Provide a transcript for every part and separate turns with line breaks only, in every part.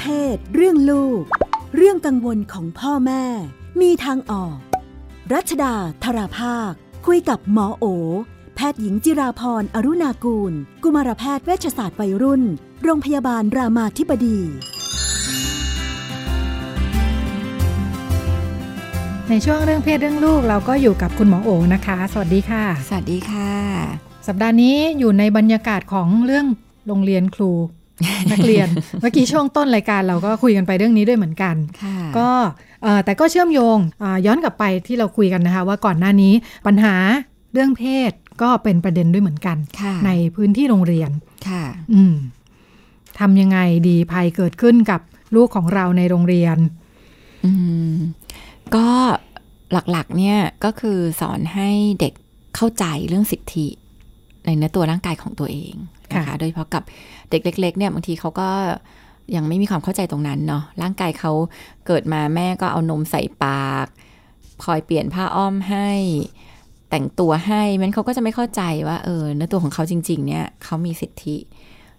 เพศ เรื่องลูก เรื่องกังวลของพ่อแม่ มีทางออก รัชดาธราภาค คุยกับหมอโอ แพทย์หญิงจิราพรอรุณากูล กุมารแพทย์เวชศาสตร์วัยรุ่น โรงพยาบาลรามาธิบดี
ในช่วงเรื่องเพศเรื่องลูกเราก็อยู่กับคุณหมอโอนะคะ สวัสดีค่ะ
สวัสดีค่ะ
สัปดาห์นี้อยู่ในบรรยากาศของเรื่องโรงเรียนครู นักเรียน เมื่อกี้ช่วงต้นรายการเราก็คุยกันไปเรื่องนี้ด้วยเหมือนกัน
ค่ะ
ก็เอ่อแต่ก็เชื่อมโยงอาย้อนกลับไปที่เราคุยกันนะคะ ว่าก่อนหน้านี้ปัญหาเรื่องเพศก็เป็นประเด็นด้วยเหมือนกัน
ค่ะ
ในพื้นที่โรงเรียน
ค่ะ
อืมทำยังไงดีภัยเกิดขึ้นกับลูกของเราในโรงเรียน
อืมก็หลักๆ เนี่ยก็คือสอนให้เด็กเข้าใจเรื่องสิทธิในเนื้อตัวร่างกายของตัวเอง นะคะ
ค่ะ
โดยเฉพาะกับเด็กเล็กๆเนี่ยบางทีเขาก็ยังไม่มีความเข้าใจตรงนั้นเนาะร่างกายเขาเกิดมาแม่ก็เอานมใส่ปาก คอยเปลี่ยนผ้าอ้อมให้ แต่งตัวให้มันเขาก็จะไม่เข้าใจว่าเออเนื้อตัวของเขาจริง ๆ เนี่ยเขามีสิทธิ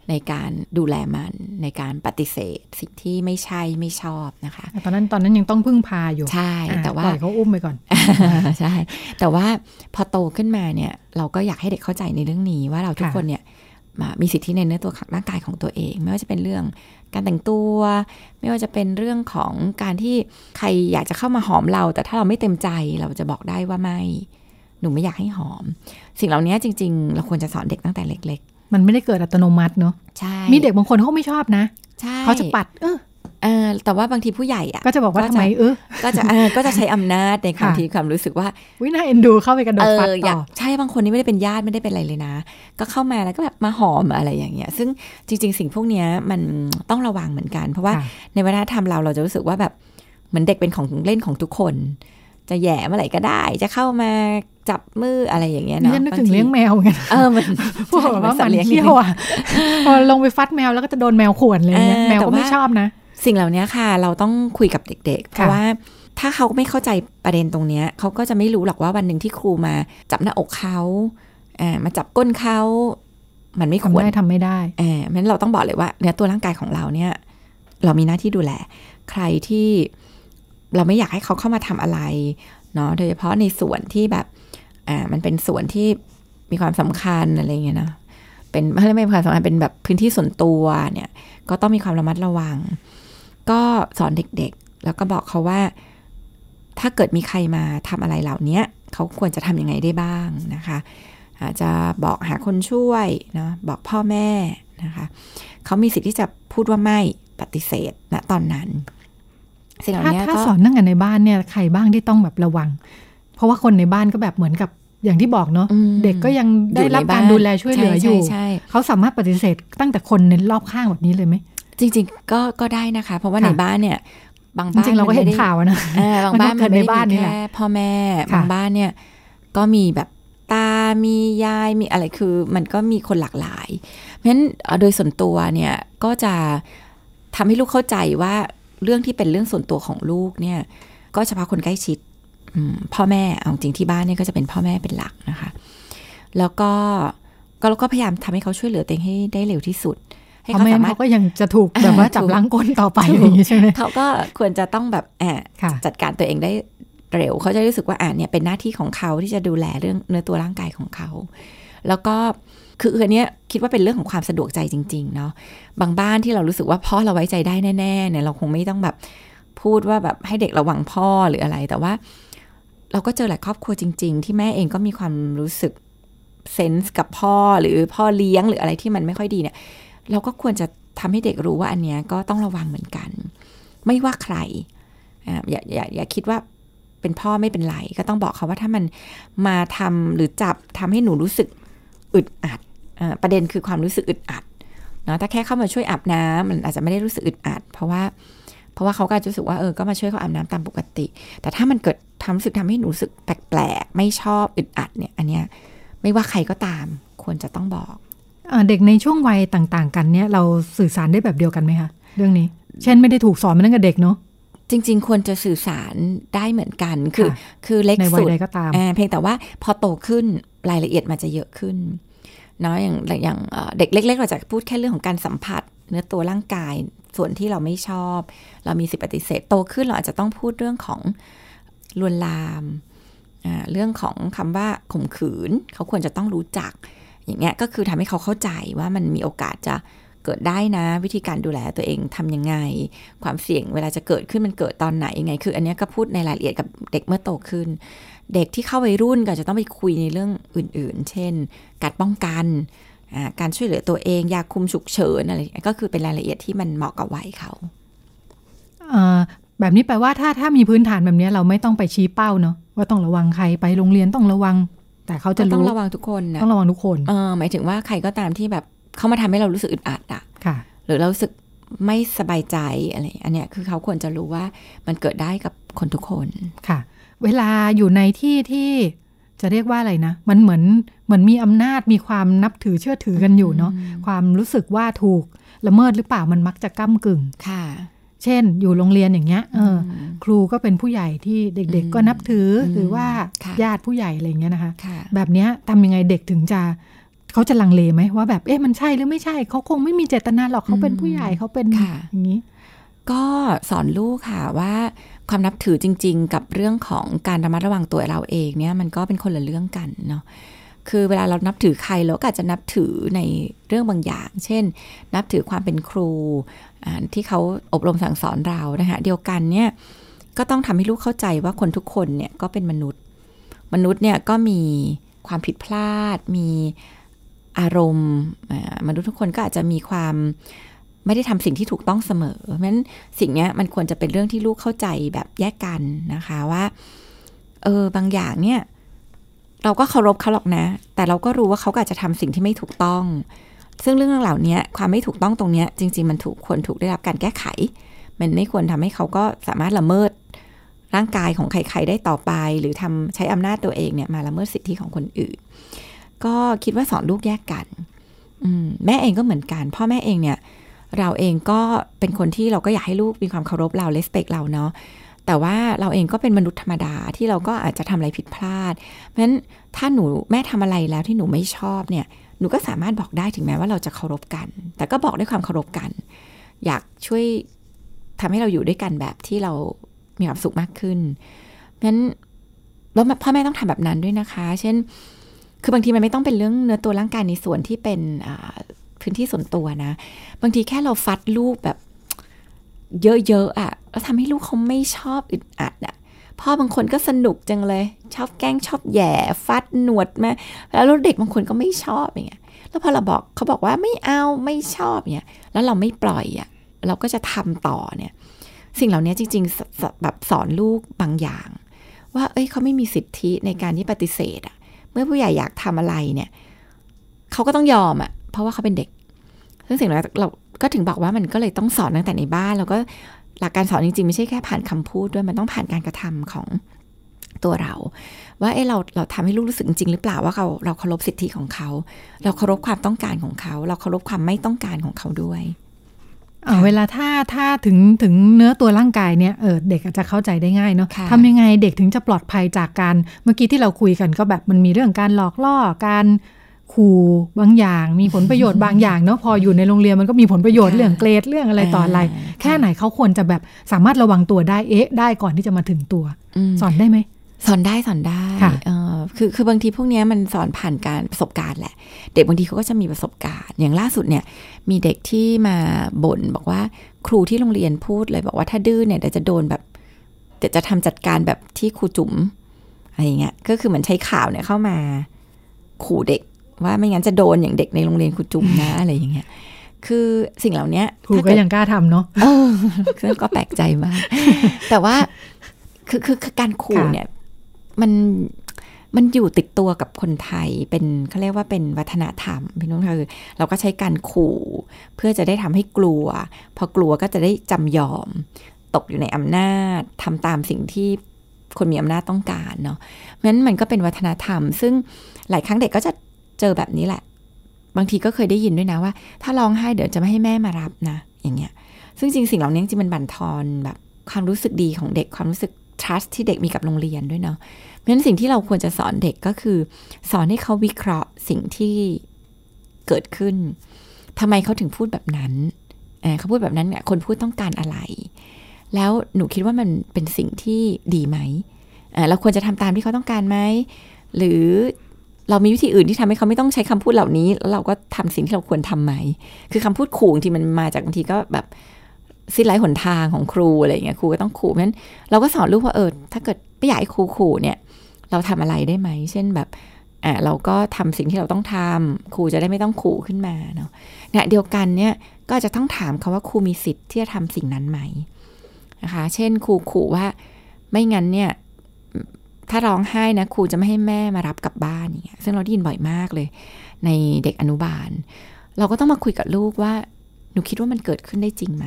ในการดูแลมันในการปฏิเสธ สิ่งที่ไม่ใช่ไม่ชอบนะคะ
ตอนนั้นตอนนั้นยังต้องพึ่งพาอยู่
ใช่
อะ
แต่ว่า
ปล่อยเขาอุ้มไปก่อน
ใช่แต่ว่าพอโตขึ้นมาเนี่ย เราก็อยากให้เด็กเข้าใจในเรื่องนี้ว่าเราทุก
ค่ะ
คนเนี่ย มามีสิทธิในเนื้อตัวของร่างกายของตัวเอง ไม่ว่าจะเป็นเรื่องการแต่งตัว ไม่ว่าจะเป็นเรื่องของการที่ใครอยากจะเข้ามาหอมเรา แต่ถ้าเราไม่เต็มใจเราจะบอกได้ว่าไม่หนูไม่อยากให้หอม สิ่งเหล่านี้จริง ๆ เราควรจะสอนเด็กตั้งแต่เล็ก
มันไม่ได้เกิดอัตโนมัติเนาะ
ๆใช่
มีเด็กบางคนเขาไม่ชอบนะ
ใช่
เขาจะปัดเออ
เออ แต่ว่าบางทีผู้ใหญ่อะ
ก็จะบอกว่าทำไมเออ
ก็จะเออก็จะใช้อำนาจในความ
ค่ะ
ทีความรู้สึกว่า
วิน่าเอ็นดูเข้าไปกระโดด
เอ
ฟัด
ออ
ต่
ยาก
อ
ใช่บางคนนี่ไม่ได้เป็นญาติไม่ได้เป็นอะไรเลยนะ ก็เข้ามาแล้วก็แบบมาหอมอะไรอย่างเงี้ย ซึ่งจริง ๆ สิ่งพวกเนี้ยมันต้องระวังเหมือนกัน เพราะว่า
ค่ะ
ในวัฒนธรรมเราเราจะรู้สึกว่าแบบเหมือนเด็กเป็นของเล่นของทุกคน จะแหย่เมื่อไหร่ก็ได้ จะเข้ามาจับมืออะไรอย่างเงี้ย
นี่
เนาะ
ฉันนึก
บา
ถึง
ที
เลี้ยงแมวเหมือนกัน
เออมัน
พวกแบบว่า
สั
มั
ต
น
ลี้ง
เที่ยวอะพอลงไปฟัดแมวแล้วก็จะโดนแมวข่วนอะไรเงี้ย
เออ
แมว
แต่
ก็
ว่า
ไม่ชอบนะ
สิ่งเหล่านี้ค่ะ เราต้องคุยกับเด็ก ๆ เพราะ
ค่ะ
ว่าถ้าเขาไม่เข้าใจประเด็นตรงเนี้ยเขาก็จะไม่รู้หรอกว่าวันหนึ่งที่ครูมาจับหน้าอกเขาอ่ามาจับก้นเขามันไม่ค
ทำ
วร
ได้ทำไม่ได้
เออเพราะฉะนั้นเราต้องบอกเลยว่าเนื้อตัวร่างกายของเราเนี่ย เรามีหน้าที่ดูแล ใครที่เราไม่อยากให้เขาเข้ามาทำอะไรเนาะโดยเฉพาะในส่วนที่แบบอ่ามันเป็นส่วนที่มีความสำคัญอะไรเงี้ยนะเป็นไม่ใช่ไม่มีความสำคัญเป็นแบบพื้นที่ส่วนตัวเนี่ย ก็ต้องมีความระมัดระวัง ก็สอนเด็กๆ แล้วก็บอกเขาว่า ถ้าเกิดมีใครมาทำอะไรเหล่านี้เขาควรจะทำยังไงได้บ้างนะคะอาจจะบอกหาคนช่วยเนาะบอกพ่อแม่นะคะเขามีสิทธิ์ที่จะพูดว่าไม่ปฏิเสธณตอนนั้นสิ่งเหล่า
ถ้า
นี้
ถ้า
ก็
สอนนั่งกันในบ้านเนี่ยใครบ้างที่ต้องแบบระวัง เพราะว่าคนในบ้านก็แบบเหมือนกับอย่างที่บอกเนาะ
อืม
เด็กก็ยังได้
อยู่ใน
รับการ
บ้าน
ดูแลช่วยเหลืออยู่
ใช่ใช่
เขาสามารถปฏิเสธตั้งแต่คนในรอบข้างแบบนี้เลยไหม
จริง ๆ ก็ก็ได้นะคะ เพราะว่า
ค่ะ
ในบ้านเนี่ยบาง
จ
บ้าน
ริงๆเราก็เห็น
มัไม่ได้
ข่าวอะนะ
อ่าบางบ้าน
มันก็เกิดในบ้านนี่แหละ
มัไม่ได้มีค่พ่อแม่
ค่ะ
บางบ้านเนี่ยก็มีแบบตา มียาย มีอะไรคือมันก็มีคนหลากหลาย เพราะฉะนั้นเอ่อโดยส่วนตัวเนี่ยก็จะทำให้ลูกเข้าใจว่าเรื่องที่เป็นเรื่องส่วนตัวของลูกเนี่ย ก็เฉพาะคนใกล้ชิดอืมพ่อแม่เอาจริงที่บ้านเนี่ยก็จะเป็นพ่อแม่เป็นหลักนะคะ แล้วก็ก็เราก็พยายามทำให้เขาช่วยเหลือตัวเองให้ได้เร็วที่สุด ให้
เพราะ
เขา
ไม่งั้
สานมารถ
เขาก็ยังจะถูกแบบว่าจับ
ถูก
ล้างก้นต่อไป
ถูก
อย่างนี้ใช่ไหม
เขาก็ควรจะต้องแบบแอบ
ค่ะ
จัดการตัวเองได้เร็ว เขาจะรู้สึกว่าอ่าเนี่ยเป็นหน้าที่ของเขาที่จะดูแลเรื่องเนื้อตัวร่างกายของเขา แล้วก็คืออันเนี้ยคิดว่าเป็นเรื่องของความสะดวกใจจริง ๆ เนาะบางบ้านที่เรารู้สึกว่าพ่อเราไว้ใจได้แน่ๆเนี่ยเราคงไม่ต้องแบบพูดว่าแบบให้เด็กระวังพ่อหรืออะไรแต่ว่า เราก็เจอหลายครอบครัวจริง ๆ ที่แม่เองก็มีความรู้สึกเซนส์กับพ่อหรือพ่อเลี้ยงหรืออะไรที่มันไม่ค่อยดีเนี่ย เราก็ควรจะทำให้เด็กรู้ว่าอันเนี้ยก็ต้องระวังเหมือนกัน ไม่ว่าใครอย่าอย่าอย่าคิดว่าเป็นพ่อไม่เป็นไรก็ต้องบอกเขาว่าถ้ามันมาทำหรือจับทำให้หนูรู้สึกอึดอัดอประเด็นคือความรู้สึกอึดอัดเนาะถ้าแค่เข้ามาช่วยอาบน้ำมันอาจจะไม่ได้รู้สึกอึดอัด เพราะว่าเพราะว่าเขาก็อาจะรู้สึกว่าเออก็มาช่วยเขาอาบน้ำตามปกติ แต่ถ้ามันเกิดทำรู้สึกทำให้หนูรู้สึกแปลกๆไม่ชอบอึดอัดเนี่ยอันเนี้ยไม่ว่าใครก็ตามควรจะต้องบอก
เด็กในช่วงวัยต่างๆ กันเนี่ยเราสื่อสารได้แบบเดียวกันไหมคะเรื่องนี้ เช่นไม่ได้ถูกสอนมาตั้งแต่เด็กเนาะ
จริง ๆ ควรจะสื่อสารได้เหมือนกันคือ
ค่ะ
คือเล็ก
ในวั
สุ
ย
ด
ใดก็ตาม
อ่าเพียงแต่ว่าพอโตขึ้นรายละเอียดมันจะเยอะขึ้นเนาะอย่างอย่างเอ่อเด็กเล็ก ๆ เราจะพูดแค่เรื่องของการสัมผัส เนื้อตัวร่างกายส่วนที่เราไม่ชอบ เรามีสิทธิปฏิเสธโตขึ้นเราอาจจะต้องพูดเรื่องของลวนลามเรื่องของคำว่าข่มขืน เขาควรจะต้องรู้จัก อย่างเงี้ยก็คือทำให้เขาเข้าใจว่ามันมีโอกาสจะเกิดได้นะ วิธีการดูแลตัวเองทำยังไง ความเสี่ยงเวลาจะเกิดขึ้นมันเกิดตอนไหนยังไง คือ อันนี้ก็พูดในรายละเอียดกับเด็กเมื่อโตขึ้น เด็กที่เข้าวัยรุ่นก็จะต้องไปคุยในเรื่องอื่น ๆ เช่น การป้องกันการช่วยเหลือตัวเองยาคุมฉุกเฉินอะไรก็คือเป็นรายละเอียดที่มันเหมาะกับวัยเขา
แบบนี้แปลว่าถ้าถ้ามีพื้นฐานแบบนี้เราไม่ต้องไปชี้เป้าเนาะว่าต้องระวังใครไปโรงเรียนต้องระวัง แต่เขาจะ
รู้ต้องระวังทุกคนนะ
ต้องระวังทุกคน
เออหมายถึงว่าใครก็ตามที่แบบเขามาทำให้เรารู้สึกอึดอัดอะ
ค่ะ
หรือเรารู้สึกไม่สบายใจอะไรอันเนี้ยคือเขาควรจะรู้ว่ามันเกิดได้กับคนทุกคน
ค่ะ เวลาอยู่ในที่ที่จะเรียกว่าอะไรนะ มันเหมือนเหมือนมีอำนาจมีความนับถือเชื่อถือกันอยู่เนาะความรู้สึกว่าถูกละเมิดหรือเปล่ามันมักจะก้ากึ่ง
ค่ะ
เช่น อยู่โรงเรียนอย่างเงี้ยเออครูก็เป็นผู้ใหญ่ที่เด็ก ๆ ก็นับถือหรือว่าญาติผู้ใหญ่อะไรเงี้ยนะคะ แบบเนี้ยทำยังไงเด็กถึงจะเขาจะลังเลไหมว่าแบบเอ๊ะมันใช่หรือไม่ใช่เขาคงไม่มีเจตนาหรอกเขาเป็นผู้ใหญ่เขาเป็นอย่างนี้
ก็สอนลูกค่ะว่าความนับถือจริง ๆ กับเรื่องของการระมัดระวังตัวเราเองเนี่ยมันก็เป็นคนละเรื่องกันเนาะ คือเวลาเรานับถือใครเราก็อาจจะนับถือในเรื่องบางอย่าง เช่น นับถือความเป็นครูที่เขาอบรมสั่งสอนเรานะคะเดียวกันเนี่ยก็ต้องทำให้ลูกเข้าใจว่าคนทุกคนเนี่ยก็เป็นมนุษย์ มนุษย์เนี่ยก็มีความผิดพลาด มีอารมณ์มนุษย์ทุกคนก็อาจจะมีความไม่ได้ทำสิ่งที่ถูกต้องเสมอ เพราะฉะนั้นสิ่งนี้มันควรจะเป็นเรื่องที่ลูกเข้าใจแบบแยกกันนะคะว่าเออบางอย่างเนี่ย เราก็เคารพเขาหรอกนะ แต่เราก็รู้ว่าเขาอาจจะทำสิ่งที่ไม่ถูกต้อง ซึ่งเรื่องเหล่านี้ความไม่ถูกต้องตรงนี้จริง ๆ มันถูกควรถูกได้รับการแก้ไข มันไม่ควรทำให้เขาก็สามารถละเมิดร่างกายของใครๆได้ต่อไป หรือทำใช้อำนาจตัวเองเนี่ยมาละเมิดสิทธิของคนอื่น ก็คิดว่าสอนลูกแยกกันแม่เองก็เหมือนกัน พ่อแม่เองเนี่ย เราเองก็เป็นคนที่เราก็อยากให้ลูกมีความเคารพเราเลสเปกเราเนาะ แต่ว่าเราเองก็เป็นมนุษย์ธรรมดาที่เราก็อาจจะทำอะไรผิดพลาด เพราะฉะนั้นถ้าหนูแม่ทำอะไรแล้วที่หนูไม่ชอบเนี่ย หนูก็สามารถบอกได้ถึงแม้ว่าเราจะเคารพกัน แต่ก็บอกด้วยความเคารพกัน อยากช่วยทำให้เราอยู่ด้วยกันแบบที่เรามีความสุขมากขึ้นเพราะฉะนั้นแล้วพ่อแม่ต้องทำแบบนั้นด้วยนะคะ เช่น คือบางทีมันไม่ต้องเป็นเรื่องเนื้อตัวร่างกายในส่วนที่เป็นพื้นที่ส่วนตัวนะ บางทีแค่เราฟัดลูกแบบเยอะๆอะ่ะ แล้วทำให้ลูกเขาไม่ชอบอึดอัดอะ่ะพ่อบางคนก็สนุกจังเลย ชอบแกล้งชอบแย่ฟัดหนวดมาแล้วเด็กบางคนก็ไม่ชอบอย่างเงี้ยแล้วพอเราบอกเขาบอกว่าไม่เอาไม่ชอบเนี่ยแล้วเราไม่ปล่อยอะ่ะเราก็จะทำต่อเนี่ย สิ่งเหล่านี้จริงๆแบบสอนลูกบางอย่าง ว่าเอ้ยเขาไม่มีสิทธิในการที่ปฏิเสธอะ่ะ เมื่อผู้ใหญ่อยากทำอะไรเนี่ยเขาก็ต้องยอมอะ่ะเพราะว่าเขาเป็นเด็ก ซึ่งสิ่งนั้นเราก็ถึงบอกว่ามันก็เลยต้องสอนตั้งแต่ในบ้าน แล้วก็ หลักการสอนจริงๆ ไม่ใช่แค่ผ่านคำพูดด้วยมันต้องผ่านการกระทำของตัวเรา ว่าเอ้เราเราทำให้ลูกรู้สึกจริงหรือเปล่าว่าเราเราเคารพสิทธิของเขา เราเคารพความต้องการของเขา เราเคารพความไม่ต้องการของเขาด้วย
เวลาถ้าถ้าถึงถึงเนื้อตัวร่างกายเนี่ยเออเด็กอาจจะเข้าใจได้ง่ายเนาะทำยังไงเด็กถึงจะปลอดภัยจากการเมื่อกี้ที่เราคุยกันก็แบบมันมีเรื่องการหลอกล่อการ ขู่บางอย่างมีผลประโยชน์บางอย่างเนาะพออยู่ในโรงเรียนมันก็มีผลประโยชน์เรื่องเกรดเรื่องอะไรต่ออะไร แค่ไหนเขาควรจะแบบสามารถระวังตัวได้เอ๊ะ ได้ก่อนที่จะมาถึงตัว สอนได้ไหม
สอนได้สอนได้คือคือบางทีพวกนี้มันสอนผ่านการประสบการณ์แหละ เด็กบางทีเขาก็จะมีประสบการณ์ อย่างล่าสุดเนี่ย มีเด็กที่มาบ่นบอกว่าครูที่โรงเรียนพูดเลยบอกว่าถ้าดื้อเนี่ยเดี๋ยวจะโดนแบบเดี๋ยวจะทำจัดการแบบที่ครูจุ๋มอะไรเงี้ยก็คือเหมือนใช้ข่าวเนี่ยเข้ามาขู่เด็ก ว่าไม่งั้นจะโดนอย่างเด็กในโรงเรียนครูจุ๋มนะอะไรอย่างเงี้ย คือสิ่งเหล่านี้
ครูก็ยังกล้าทำเนาะ
ก็แปลกใจมาก แต่ว่าคือคือการขู่เนี่ยมันมันอยู่ติดตัวกับคนไทยเป็นเขาเรียกว่าเป็นวัฒนธรรมพี่น้องคือเราก็ใช้การขู่ เพื่อจะได้ทำให้กลัว พอกลัวก็จะได้จำยอม ตกอยู่ในอำนาจทำตามสิ่งที่คนมีอำนาจต้องการเนาะเพราะฉะนั้นมันก็เป็นวัฒนธรรม ซึ่งหลายครั้งเด็กก็จะ เจอแบบนี้แหละ บางทีก็เคยได้ยินด้วยนะว่า ถ้าร้องไห้เดี๋ยวจะไม่ให้แม่มารับนะ อย่างเงี้ย ซึ่งจริงสิ่งเหล่านี้จริงมันบั่นทอนแบบความรู้สึกดีของเด็กความรู้สึก trust ที่เด็กมีกับโรงเรียนด้วยเนาะ เพราะฉะนั้นสิ่งที่เราควรจะสอนเด็กก็คือ สอนให้เขาวิเคราะห์สิ่งที่เกิดขึ้นทำไมเขาถึงพูดแบบนั้นเขาพูดแบบนั้นเนี่ยคนพูดต้องการอะไร แล้วหนูคิดว่ามันเป็นสิ่งที่ดีไหม เราควรจะทำตามที่เขาต้องการไหม หรือ เรามีวิธีอื่นที่ทำให้เขาไม่ต้องใช้คำพูดเหล่านี้ แล้วเราก็ทำสิ่งที่เราควรทํำไหม คือคำพูดขู่ที่มันมาจากบางทีก็แบบสิ้นไร้หนทางของครูอะไรเงี้ยครูก็ต้องขู่เพราะฉะนั้นเราก็สอนลูกว่าเออถ้าเกิดไม่อยากให้ครูขู่เนี่ย เราทำอะไรได้ไหม เช่นแบบอ่าเราก็ทำสิ่งที่เราต้องทำครูจะได้ไม่ต้องขู่ขึ้นมาเนาะเนี่ยเดียวกันเนี่ยก็จะต้องถามเขาว่าครูมีสิทธิ์ที่จะทำสิ่งนั้นไหมนะคะ เช่นครูขู่ว่าไม่งั้นเนี่ย ถ้าร้องไห้นะครูจะไม่ให้แม่มารับกลับบ้านอย่างเงี้ยซึ่งเราได้ยินบ่อยมากเลย ในเด็กอนุบาล เราก็ต้องมาคุยกับลูกว่า หนูคิดว่ามันเกิดขึ้นได้จริงไหม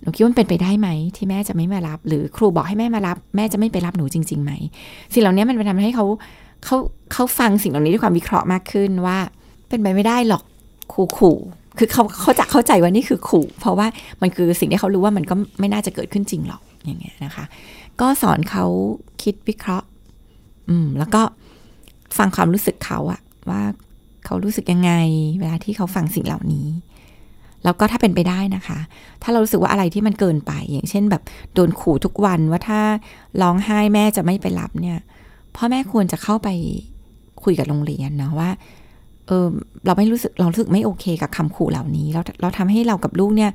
หนูคิดว่ามันเป็นไปได้ไหม ที่แม่จะไม่มารับ หรือครูบอกให้แม่มารับ แม่จะไม่ไปรับหนูจริงๆไหมสิ่งเหล่านี้มันไปทำให้เขาเขาเขาฟังสิ่งเหล่านี้ด้วยความวิเคราะห์มากขึ้นว่า เป็นไปไม่ได้หรอกครูขู่คือเขาเขาจะเข้าใจว่านี่คือขู่ เพราะว่ามันคือสิ่งที่เขารู้ว่ามันก็ไม่น่าจะเกิดขึ้นจริงหรอกอย่างเงี้ยนะคะ ก็สอนเขา คิดวิเคราะห์ อืม แล้วก็ฟังความรู้สึกเขาอะว่าเขารู้สึกยังไง เวลาที่เขาฟังสิ่งเหล่านี้ แล้วก็ถ้าเป็นไปได้นะคะ ถ้าเรารู้สึกว่าอะไรที่มันเกินไป อย่างเช่นแบบโดนขู่ทุกวันว่าถ้าร้องไห้แม่จะไม่ไปรับเนี่ยพ่อแม่ควรจะเข้าไปคุยกับโรงเรียนเนาะว่าเออเราไม่รู้สึกเรารู้สึกไม่โอเคกับคำขู่เหล่านี้ เราเราทำให้เรากับลูกเนี่ย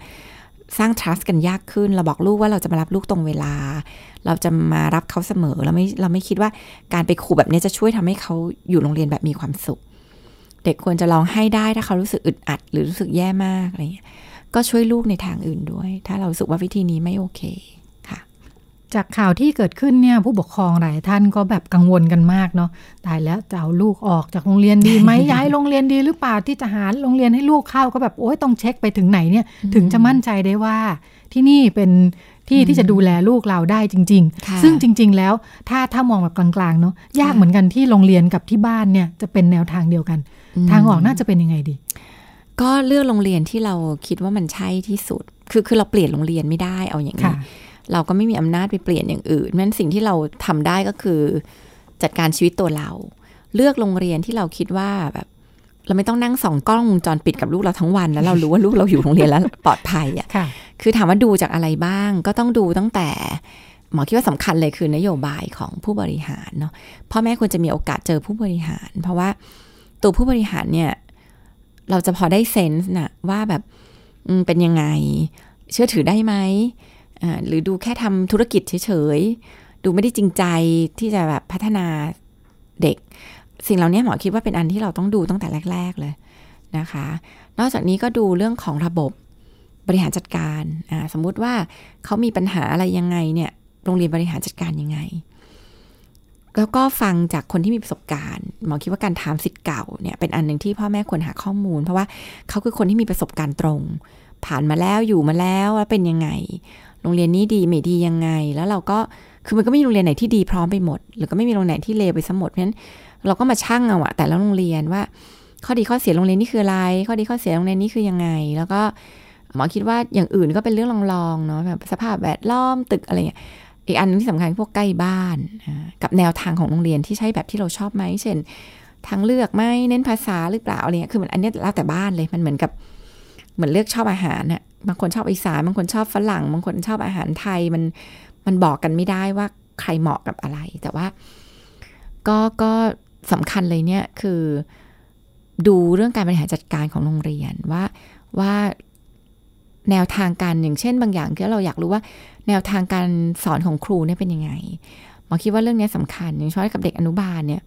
สร้าง trust กันยากขึ้น เราบอกลูกว่าเราจะมารับลูกตรงเวลา เราจะมารับเขาเสมอ เราไม่ เราไม่คิดว่าการไปขู่แบบนี้จะช่วยทำให้เขาอยู่โรงเรียนแบบมีความสุข เด็กควรจะลองให้ได้ถ้าเขารู้สึกอึดอัด หรือรู้สึกแย่มากอะไรเงี้ย ก็ช่วยลูกในทางอื่นด้วย ถ้าเราสึกว่าวิธีนี้ไม่โอเค
จากข่าวที่เกิดขึ้นเนี่ยผู้ปกครองหลายท่านก็แบบกังวลกันมากเนาะตายแล้วจะเอาลูกออกจากโรงเรียนดีไหมย้ายโรงเรียนดีหรือเปล่าที่จะหาโรงเรียนให้ลูกเข้าก็แบบโอ้ยต้องเช็คไปถึงไหนเนี่ยถึงจะมั่นใจได้ว่า ที่นี่เป็นที่ที่จะดูแลลูกเราได้จริง ๆ ซึ่งจริง ๆ แล้วถ้าถ้ามองแบบกลางๆเนาะยากเหมือนกันที่โรงเรียนกับที่บ้านเนี่ยจะเป็นแนวทางเดียวกัน ทางออกน่าจะเป็นยังไงดี
ก็เลือกโรงเรียนที่เราคิดว่ามันใช่ที่สุด คือคือเราเปลี่ยนโรงเรียนไม่ได้เอาอย่างนี้ เราก็ไม่มีอำนาจไปเปลี่ยนอย่างอื่นนั้นสิ่งที่เราทำได้ก็คือ จัดการชีวิตตัวเรา เลือกโรงเรียนที่เราคิดว่าแบบ เราไม่ต้องนั่งส่องกล้องวงจรปิดกับลูกเราทั้งวัน แล้วเรารู้ว่าลูกเราอยู่โรงเรียนแล้วปลอดภัยอะคือถามว่าดูจากอะไรบ้าง ก็ต้องดูตั้งแต่หมอคิดว่าสำคัญเลยคือนโยบายของผู้บริหารเนาะพ่อแม่ควรจะมีโอกาสเจอผู้บริหาร เพราะว่าตัวผู้บริหารเนี่ย เราจะพอได้เซนส์นะว่าแบบเป็นยังไง เชื่อถือได้ไหม หรือดูแค่ทำธุรกิจเฉยๆ ดูไม่ได้จริงใจที่จะแบบพัฒนาเด็ก สิ่งเหล่านี้หมอคิดว่าเป็นอันที่เราต้องดูตั้งแต่แรก ๆเลยนะคะ นอกจากนี้ก็ดูเรื่องของระบบบริหารจัดการสมมุติว่าเขามีปัญหาอะไรยังไงเนี่ยโรงเรียนบริหารจัดการยังไง แล้วก็ฟังจากคนที่มีประสบการณ์หมอคิดว่าการถามสิทธิ์เก่าเนี่ยเป็นอันหนึ่งที่พ่อแม่ควรหาข้อมูล เพราะว่าเขาคือคนที่มีประสบการณ์ตรง ผ่านมาแล้วอยู่มาแล้วว่าเป็นยังไง โรงเรียนนี้ดีไม่ดียังไง แล้วเราก็คือมันก็ไม่มีโรงเรียนไหนที่ดีพร้อมไปหมด หรือก็ไม่มีโรงเรียนที่เลวไปสมหมดเพราะฉะนั้นเราก็มาชั่งเอาอะแต่ละโรงเรียนว่า ข้อดีข้อเสียโรงเรียนนี่คืออะไร ข้อดีข้อเสียโรงเรียนนี้คือยังไง แล้วก็หมอคิดว่าอย่างอื่นก็เป็นเรื่องลองๆเนาะแบบสภาพแวดล้อมตึกอะไรเงี้ยอีกอันนึงที่สำคัญพวกใกล้บ้าน กับแนวทางของโรงเรียนที่ใช้แบบที่เราชอบไหมเช่น ทางเลือกไหมเน้นภาษาหรือเปล่าอะไรเงี้ยคือมันอันนี้แล้วแต่บ้านเลยมันเหมือนกับเหมือนเลือกชอบอาหารเนี่ย บางคนชอบอีสานบางคนชอบฝรั่ง บางคนชอบอาหารไทยมันมันบอกกันไม่ได้ว่าใครเหมาะกับอะไร แต่ว่า ก็ก็สำคัญเลยเนี่ยคือดูเรื่องการบริหารจัดการของโรงเรียนว่าว่าแนวทางการอย่างเช่น บางอย่างที่เราอยากรู้ว่า แนวทางการสอนของครูเนี่ยเป็นยังไงหมอคิดว่าเรื่องนี้สำคัญอย่างเช่นกับเด็กอนุบาลเนี่ย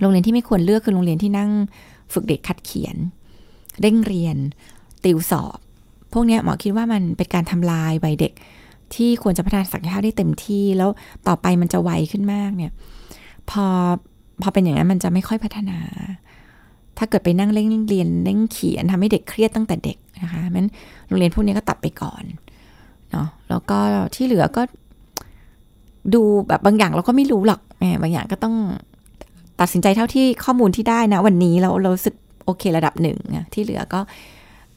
โรงเรียนที่ไม่ควรเลือกคือโรงเรียนที่นั่งฝึกเด็กคัดเขียน เร่งเรียน ติวสอบ พวกนี้หมอคิดว่ามันเป็นการทำลายวัยเด็ก ที่ควรจะพัฒนาศักยภาพได้เต็มที่ แล้วต่อไปมันจะไวขึ้นมากเนี่ย พอพอเป็นอย่างนั้นมันจะไม่ค่อยพัฒนา ถ้าเกิดไปนั่งเร่งเรียนเร่งเขียนทำให้เด็กเครียดตั้งแต่เด็กนะคะมันโรงเรียนพวกนี้ก็ตัดไปก่อนเนาะแล้วก็ที่เหลือก็ดูแบบบางอย่างเราก็ไม่รู้หรอกแหมบางอย่างก็ต้องตัดสินใจเท่าที่ข้อมูลที่ได้นะ วันนี้เราเราสึกโอเคระดับหนึ่งที่เหลือก็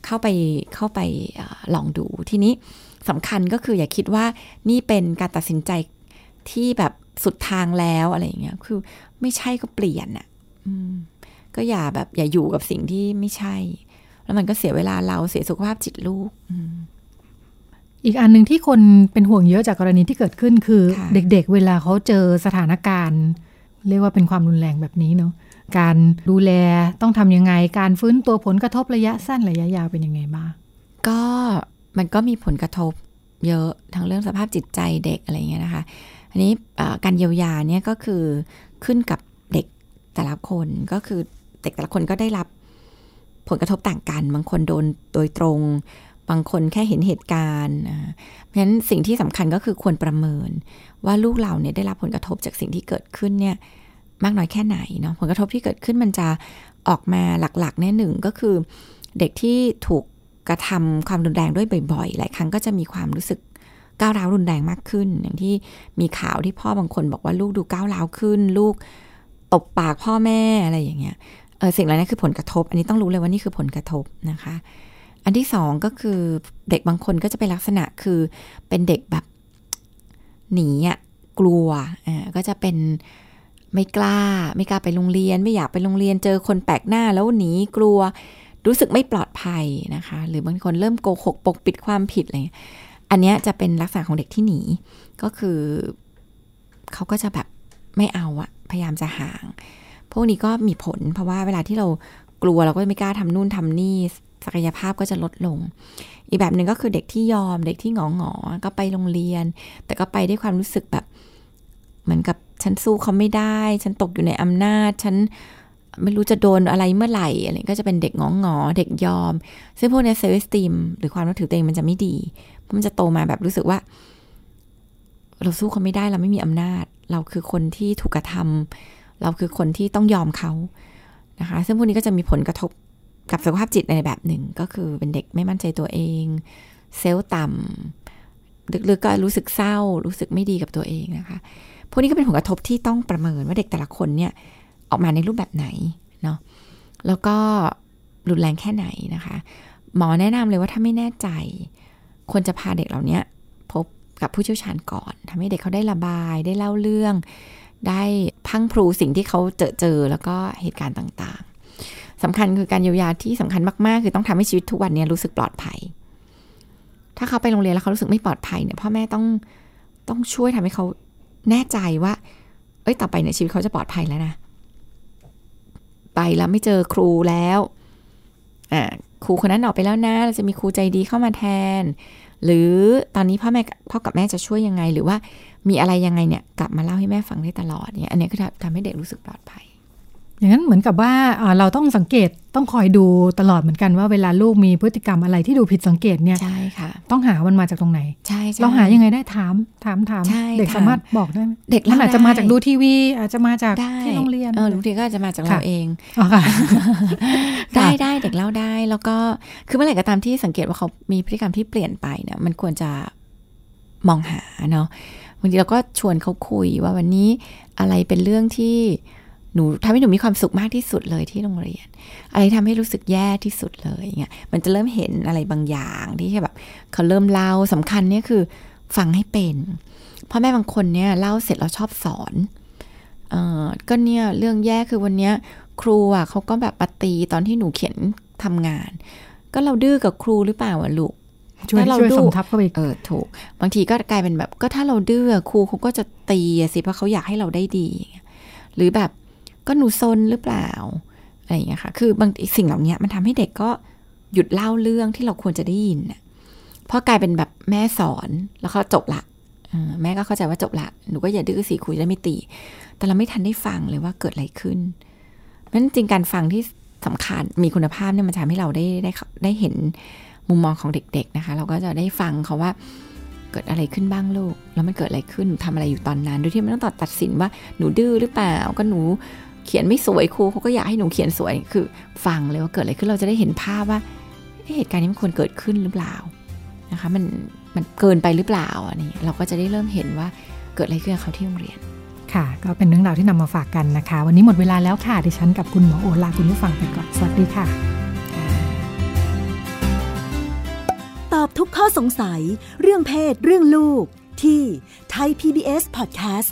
เข้าไปเข้าไปอลองดูทีนี้สำคัญก็คืออย่าคิดว่านี่เป็นการตัดสินใจที่แบบสุดทางแล้วอะไรอย่างเงี้ยคือไม่ใช่ก็เปลี่ยนอะ่ะก็อย่าแบบอย่าอยู่กับสิ่งที่ไม่ใช่ แล้วมันก็เสียเวลาเราเสียสุขภาพจิตลูก
อีกอันหนึ่งที่คนเป็นห่วงเยอะจากกรณีที่เกิดขึ้นคือ เด็กๆเวลาเขาเจอสถานการณ์ เรียกว่าเป็นความรุนแรงแบบนี้เนาะ การดูแลต้องทำยังไง การฟื้นตัวผลกระทบระยะสั้นระยะยาวเป็นยังไงบ้าง
ก็มันก็มีผลกระทบเยอะทั้งเรื่องสภาพจิตใจเด็กอะไรเงี้ยนะคะ อันนี้การเยียวยาเนี่ยก็คือขึ้นกับเด็กแต่ละคนก็คือเด็กแต่ละคนก็ได้รับผลกระทบต่างกัน บางคนโดนโดยตรง บางคนแค่เห็นเหตุการณ์ เพราะฉะนั้นสิ่งที่สำคัญก็คือควรประเมินว่าลูกเราเนี่ยได้รับผลกระทบจากสิ่งที่เกิดขึ้นเนี่ย มากน้อยแค่ไหนเนาะผลกระทบที่เกิดขึ้นมันจะออกมาหลักๆแน่หนึ่งก็คือเด็กที่ถูกกระทำความรุนแรงด้วยบ่อยๆ หลายครั้งก็จะมีความรู้สึกก้าวร้าวรุนแรงมากขึ้น อย่างที่มีข่าวที่พ่อบางคนบอกว่าลูกดูก้าวร้าวขึ้น ลูกตบปากพ่อแม่อะไรอย่างเงี้ยเออสิ่งเหล่านี้คือผลกระทบ อันนี้ต้องรู้เลยว่านี่คือผลกระทบนะคะ อันที่สองก็คือเด็กบางคนก็จะเป็นลักษณะคือเป็นเด็กแบบหนีอะกลัวอ่าก็จะเป็น ไม่กล้า ไม่กล้าไปโรงเรียน ไม่อยากไปโรงเรียน เจอคนแปลกหน้าแล้วหนีกลัว รู้สึกไม่ปลอดภัยนะคะ หรือบางคนเริ่มโกหกปกปิดความผิดอะไรอันนี้จะเป็นลักษณะของเด็กที่หนี ก็คือเขาก็จะแบบไม่เอาอะพยายามจะห่าง พวกนี้ก็มีผล เพราะว่าเวลาที่เรากลัวเราก็ไม่กล้าทำนู่นทำนี่ศักยภาพก็จะลดลง อีกแบบหนึ่งก็คือเด็กที่ยอม เด็กที่หงอหงอก็ไปโรงเรียน แต่ก็ไปด้วยความรู้สึกแบบเหมือนกับ ฉันสู้เขาไม่ได้ ฉันตกอยู่ในอำนาจ ฉันไม่รู้จะโดนอะไรเมื่อไหร่อะไรก็จะเป็นเด็กงองงอเด็กยอม ซึ่งพวกนี้เซลล์สตีมหรือความรู้ถือตัวเองมันจะไม่ดีเพราะมันจะโตมาแบบรู้สึกว่า เราสู้เขาไม่ได้เราไม่มีอำนาจ เราคือคนที่ถูกกระทำเราคือคนที่ต้องยอมเขานะคะ ซึ่งพวกนี้ก็จะมีผลกระทบกับสุขภาพจิตในแบบหนึ่ง ก็คือเป็นเด็กไม่มั่นใจตัวเอง เซลล์ต่ำลึกๆก็รู้สึกเศร้า รู้สึกไม่ดีกับตัวเองนะคะ พวกนี้ก็เป็นผลกระทบที่ต้องประเมินว่าเด็กแต่ละคนเนี่ยออกมาในรูปแบบไหนเนาะแล้วก็รุนแรงแค่ไหนนะคะ หมอแนะนำเลยว่าถ้าไม่แน่ใจ ควรจะพาเด็กเหล่านี้พบกับผู้เชี่ยวชาญก่อนทำให้เด็กเขาได้ระบายได้เล่าเรื่อง ได้พังพรูสิ่งที่เขาเจอเจอแล้วก็เหตุการณ์ต่างๆสำคัญคือการเยียวยาที่สำคัญมากๆ คือต้องทำให้ชีวิตทุกวันนี้รู้สึกปลอดภัย ถ้าเขาไปโรงเรียนแล้วเขารู้สึกไม่ปลอดภัยเนี่ยพ่อแม่ต้องต้องช่วยทำให้เขา แน่ใจว่า เอ้ยต่อไปในชีวิตเขาจะปลอดภัยแล้วนะ ไปแล้วไม่เจอครูแล้วอ่าครูคนนั้นออกไปแล้วนะเราจะมีครูใจดีเข้ามาแทน หรือตอนนี้พ่อแม่พ่อกับแม่จะช่วยยังไง หรือว่ามีอะไรยังไงเนี่ยกลับมาเล่าให้แม่ฟังได้ตลอดเนี่ยอันนี้ก็ทำให้เด็กรู้สึกปลอดภัย
อย่างนั้นเหมือนกับว่าเราต้องสังเกตต้องคอยดูตลอดเหมือนกันว่าเวลาลูกมีพฤติกรรมอะไรที่ดูผิดสังเกตเนี่ย
ใช่ค่ะ
ต้องหามันมาจากตรงไหน
ใช่
เราหายังไงได้ถามถามถามเด็กสามารถบอกได้เด็กมันอาจจะมาจากดูทีวี อาจจะมาจากที่โรงเรียน
เออบางทีก็อาจจะมาจากเราเองได้ได้เด็กเล่าได้แล้วก็คือเมื่อไหร่ก็ตามที่สังเกตว่าเขามีพฤติกรรมที่เปลี่ยนไปเนี่ยมันควรจะมองหาเนาะบางทีเราก็ชวนเขาคุยว่าวันนี้อะไรเป็นเรื่องที่ หนูทำให้หนูมีความสุขมากที่สุดเลยที่โรงเรียน อะไรทำให้รู้สึกแย่ที่สุดเลยเงี้ยมันจะเริ่มเห็นอะไรบางอย่างที่แบบเขาเริ่มเล่าสำคัญเนี่ยคือฟังให้เป็นพ่อแม่บางคนเนี่ยเล่าเสร็จแล้วชอบสอนเออก็เนี่ยเรื่องแย่คือวันเนี้ยครูอะเขาก็แบบปฏิตอนที่หนูเขียนทำงาน ก็เราดื้อกับครูหรือเปล่าอะลูก
ช่วยช่วยสมทับเข้าไป
เออถูก บางทีก็กลายเป็นแบบก็ถ้าเราดื้อครูเขาก็จะตีสิเพราะเขาอยากให้เราได้ดี หรือแบบ ก็หนูซนหรือเปล่าอะไรอย่างเงี้ยค่ะ คือบางสิ่งเหล่านี้มันทำให้เด็กก็หยุดเล่าเรื่องที่เราควรจะได้ยินเพราะกลายเป็นแบบแม่สอนแล้วเขาจบละแม่ก็เข้าใจว่าจบละหนูก็อย่าดื้อสิคุยได้ไม่ตี แต่เราไม่ทันได้ฟังเลยว่าเกิดอะไรขึ้นนั้นจริงการฟังที่สำคัญมีคุณภาพเนี่ยมันทำให้เราได้ได้ได้เห็นมุมมองของเด็ก ๆนะคะ เราก็จะได้ฟังเขาว่าเกิดอะไรขึ้นบ้างลูก แล้วมันเกิดอะไรขึ้นทำอะไรอยู่ตอนนั้นโดยที่ไม่ต้องตัดตัดสินว่าหนูดื้อหรือเปล่า ก็หนู เขียนไม่สวยครูเขาก็อยากให้หนูเขียนสวยคือ ฟังเลยว่าเกิดอะไรขึ้นเราจะได้เห็นภาพว่าเหตุการณ์นี้มันควรเกิดขึ้นหรือเปล่านะคะมันมันเกินไปหรือเปล่าอันนี้เราก็จะได้เริ่มเห็นว่าเกิดอะไรขึ้นกับเขาที่โรงเรียน
ค่ะ ก็เป็นเรื่องราวที่นำมาฝากกันนะคะ วันนี้หมดเวลาแล้วค่ะดิฉันกับคุณหมอโอลาคุณผู้ฟังไปก่อนสวัสดีค่ะ
ตอบทุกข้อสงสัย เรื่องเพศเรื่องลูก ที่ Thai PBS Podcast